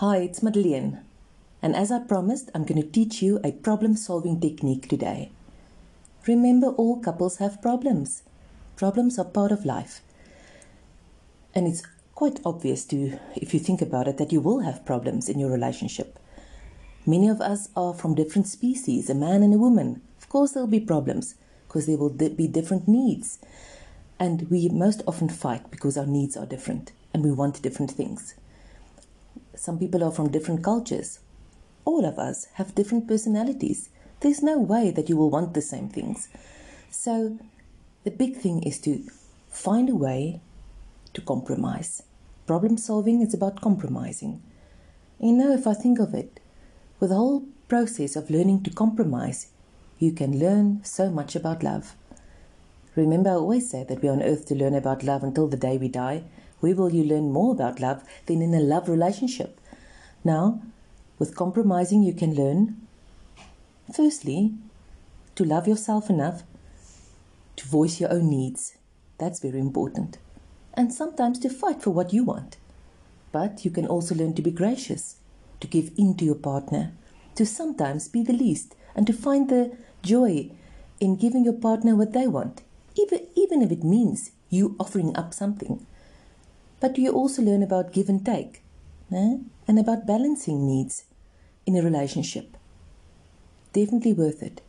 Hi, it's Madeleine. And as I promised, I'm going to teach you a problem solving technique today. Remember, all couples have problems. Problems are part of life. And it's quite obvious to, if you think about it, that you will have problems in your relationship. Many of us are from different species, a man and a woman. Of course, there'll be problems because there will be different needs. And we most often fight because our needs are different and we want different things. Some people are from different cultures. All of us have different personalities. There's no way that you will want the same things. So, the big thing is to find a way to compromise. Problem solving is about compromising. You know, if I think of it, with the whole process of learning to compromise, you can learn so much about love. Remember, I always say that we're on earth to learn about love until the day we die. Where will you learn more about love than in a love relationship? Now, with compromising, you can learn, firstly, to love yourself enough to voice your own needs. That's very important. And sometimes to fight for what you want. But you can also learn to be gracious, to give in to your partner, to sometimes be the least, and to find the joy in giving your partner what they want, even, even if it means you offering up something. But you also learn about give and take and about balancing needs in a relationship. Definitely worth it.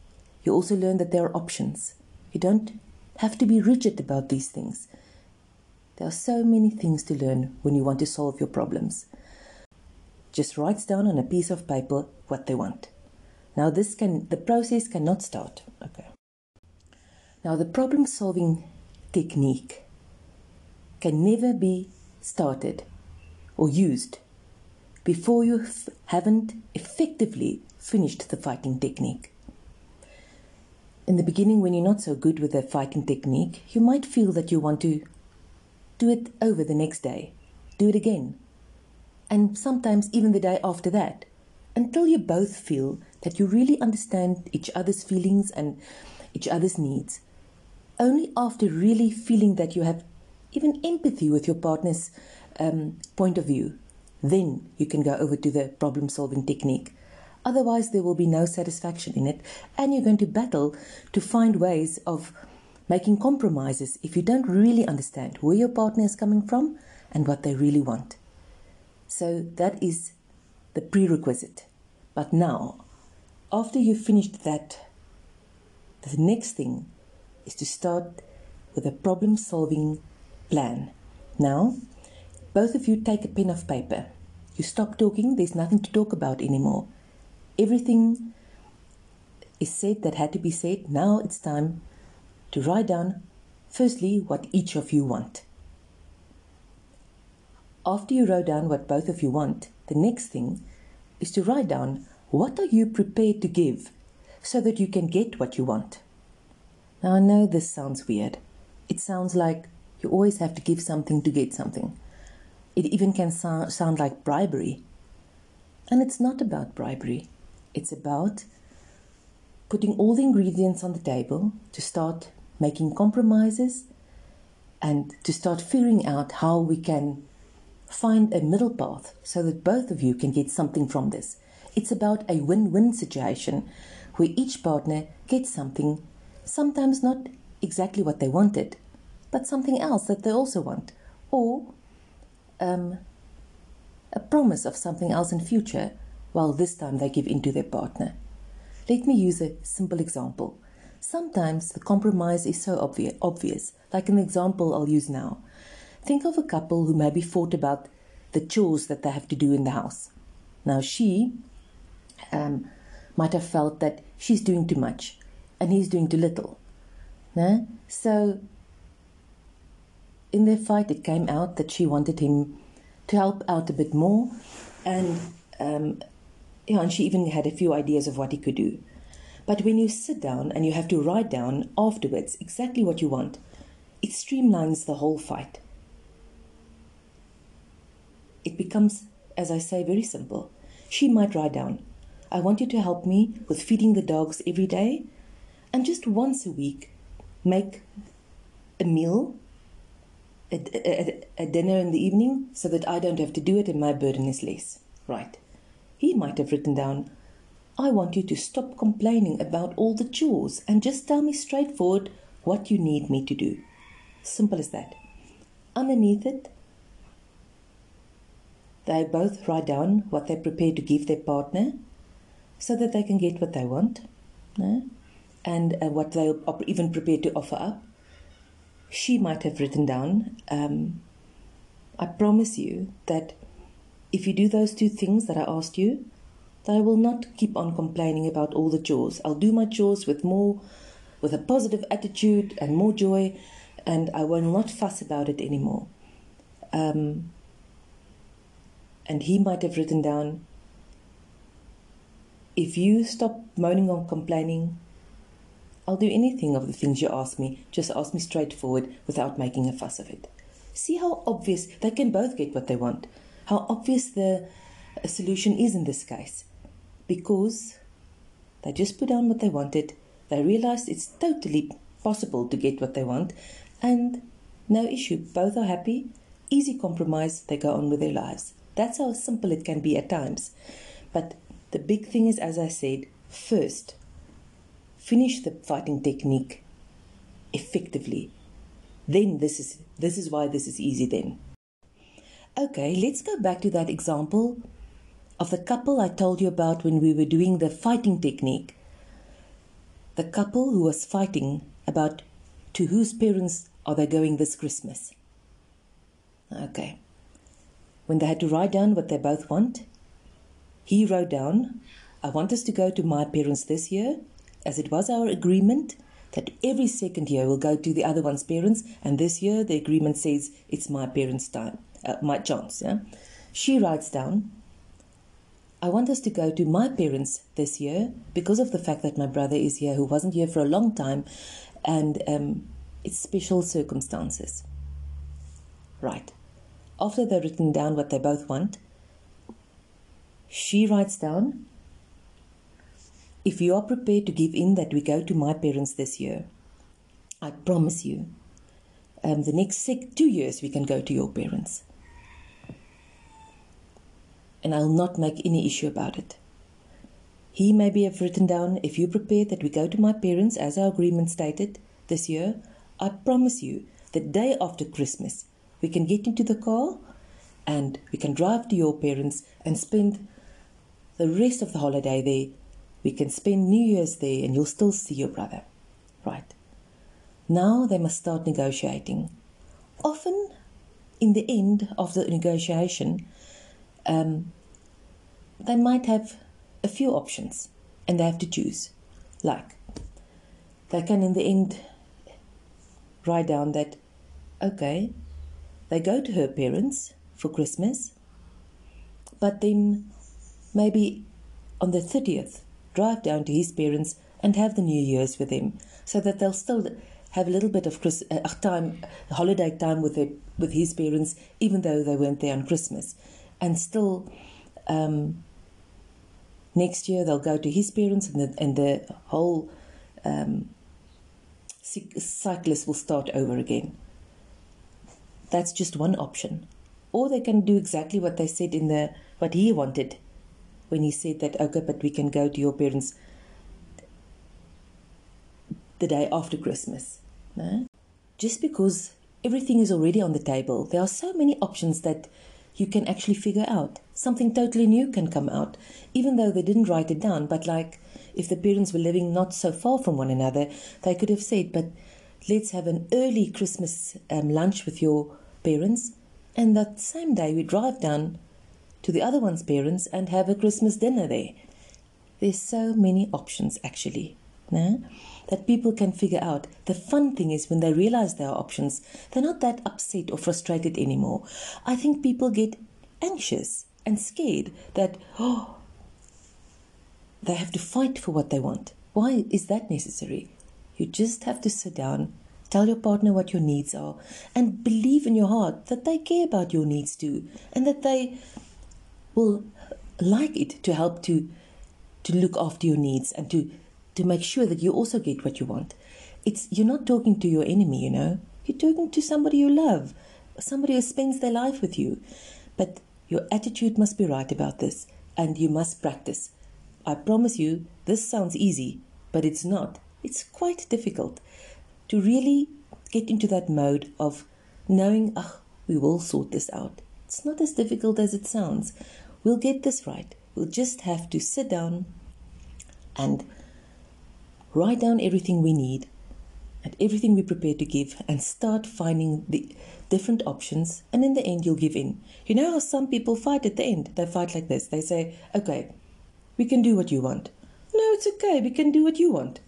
You also learn that there are options. You don't have to be rigid about these things. There are so many things to learn when you want to solve your problems. Just writes down on a piece of paper what they want. Now this can the process cannot start. Okay. Now the problem solving technique can never be started or used before you haven't effectively finished the fighting technique. In the beginning, when you're not so good with the fighting technique, you might feel that you want to do it over the next day, do it again, and sometimes even the day after that, until you both feel that you really understand each other's feelings and each other's needs. Only after really feeling that you have even empathy with your partner's um, point of view, then you can go over to the problem solving technique. Otherwise, there will be no satisfaction in it, and you're going to battle to find ways of making compromises if you don't really understand where your partner is coming from and what they really want. So, that is the prerequisite. But now, after you've finished that, the next thing is to start with a problem solving plan. Now, both of you take a pen of paper. You stop talking, there's nothing to talk about anymore. Everything is said that had to be said. Now it's time to write down, firstly, what each of you want. After you wrote down what both of you want, the next thing is to write down what are you prepared to give so that you can get what you want. Now, I know this sounds weird. It sounds like you always have to give something to get something. It even can so- sound like bribery. And it's not about bribery, it's about putting all the ingredients on the table to start making compromises and to start figuring out how we can find a middle path so that both of you can get something from this. It's about a win win situation where each partner gets something, sometimes not exactly what they wanted, but something else that they also want, or um, a promise of something else in future, while this time they give in to their partner. Let me use a simple example. Sometimes the compromise is so obvious, obvious, like an example I'll use now. Think of a couple who maybe fought about the chores that they have to do in the house. Now, she um, might have felt that she's doing too much and he's doing too little. No? So in their fight, it came out that she wanted him to help out a bit more, and um, yeah, and she even had a few ideas of what he could do. But when you sit down and you have to write down afterwards exactly what you want, it streamlines the whole fight. It becomes, as I say, very simple. She might write down, I want you to help me with feeding the dogs every day, and just once a week make a meal a, a, a, dinner in the evening so that I don't have to do it and my burden is less. Right. He might have written down, I want you to stop complaining about all the chores and just tell me straightforward what you need me to do. Simple as that. Underneath it, they both write down what they're prepared to give their partner so that they can get what they want no? and uh, what they're even prepared to offer up. She might have written down, um, I promise you that if you do those two things that I asked you, that I will not keep on complaining about all the chores. I'll do my chores with more, with a positive attitude and more joy, and I will not fuss about it anymore. Um, and he might have written down, if you stop moaning or complaining, I'll do anything of the things you ask me. Just ask me straightforward without making a fuss of it. See how obvious they can both get what they want. How obvious the solution is in this case because they just put down what they wanted, they realized it's totally possible to get what they want, and no issue. Both are happy, easy compromise, they go on with their lives. That's how simple it can be at times. But the big thing is, as I said, first, finish the fighting technique effectively. Then this is this is why this is easy then. Okay, let's go back to that example of the couple I told you about when we were doing the fighting technique. The couple who was fighting about to whose parents are they going this Christmas. Okay. When they had to write down what they both want, he wrote down, I want us to go to my parents this year, as it was our agreement that every second year we'll go to the other one's parents, and this year the agreement says it's my parents' time, uh, my chance. Yeah? She writes down, I want us to go to my parents this year because of the fact that my brother is here who wasn't here for a long time and um, it's special circumstances. Right. After they've written down what they both want, she writes down If you are prepared to give in that we go to my parents this year, I promise you, um, the next six, two years we can go to your parents and I'll not make any issue about it. He maybe have written down, if you prepare that we go to my parents as our agreement stated this year, I promise you the day after Christmas we can get into the car and we can drive to your parents and spend the rest of the holiday there. We can spend New Year's there and you'll still see your brother. Right. Now they must start negotiating. Often, in the end of the negotiation, um, they might have a few options and they have to choose. Like, they can in the end write down that, okay, they go to her parents for Christmas, but then maybe on the 30th, drive down to his parents and have the New Year's with him so that they'll still have a little bit of Chris, uh, time, holiday time with, their, with his parents, even though they weren't there on Christmas, and still um, Next year, they'll go to his parents, and the, and the whole um, cyclist will start over again. That's just one option. Or they can do exactly what they said in the what he wanted when he said that okay, but we can go to your parents the day after Christmas. No? Just because everything is already on the table, there are so many options that you can actually figure out. Something totally new can come out, even though they didn't write it down. But, like, if the parents were living not so far from one another, they could have said, But let's have an early Christmas um, lunch with your parents, and that same day we drive down to the other one's parents and have a Christmas dinner there. There's so many options, actually. No? that people can figure out. The fun thing is when they realize there are options, they're not that upset or frustrated anymore. I think people get anxious and scared that, oh, they have to fight for what they want. Why is that necessary? You just have to sit down, tell your partner what your needs are, and believe in your heart that they care about your needs too, and that they will like it to help to to look after your needs and to to make sure that you also get what you want. It's you're not talking to your enemy, you know. You're talking to somebody you love, somebody who spends their life with you. But Your attitude must be right about this, and you must practice. I promise you, this sounds easy, but it's not. It's quite difficult to really get into that mode of knowing, ah, we will sort this out. It's not as difficult as it sounds. We'll get this right. We'll just have to sit down and write down everything we need and everything we're prepared to give and start finding the different options. And in the end you'll give in. You know how some people fight at the end? They fight like this. They say okay we can do what you want. No it's okay. We can do what you want.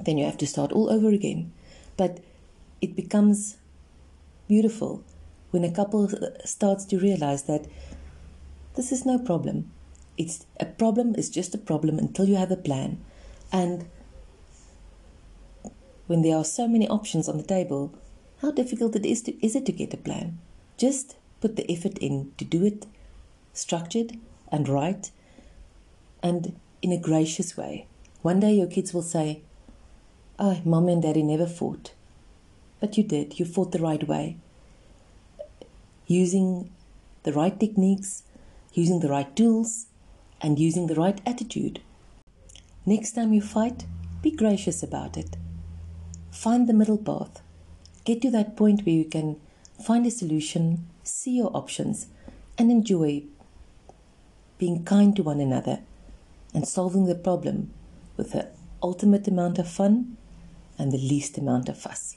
Then you have to start all over again. But it becomes beautiful when a couple starts to realize that this is no problem it's a problem is just a problem until you have a plan and when there are so many options on the table, how difficult it is, to, is it to get a plan? Just put the effort in to do it structured and right and in a gracious way. One day your kids will say, Oh, mom and daddy never fought. But you did. You fought the right way. Using the right techniques, using the right tools, and using the right attitude. Next time you fight, be gracious about it. Find the middle path. Get to that point where you can find a solution, see your options, and enjoy being kind to one another and solving the problem with the ultimate amount of fun and the least amount of fuss.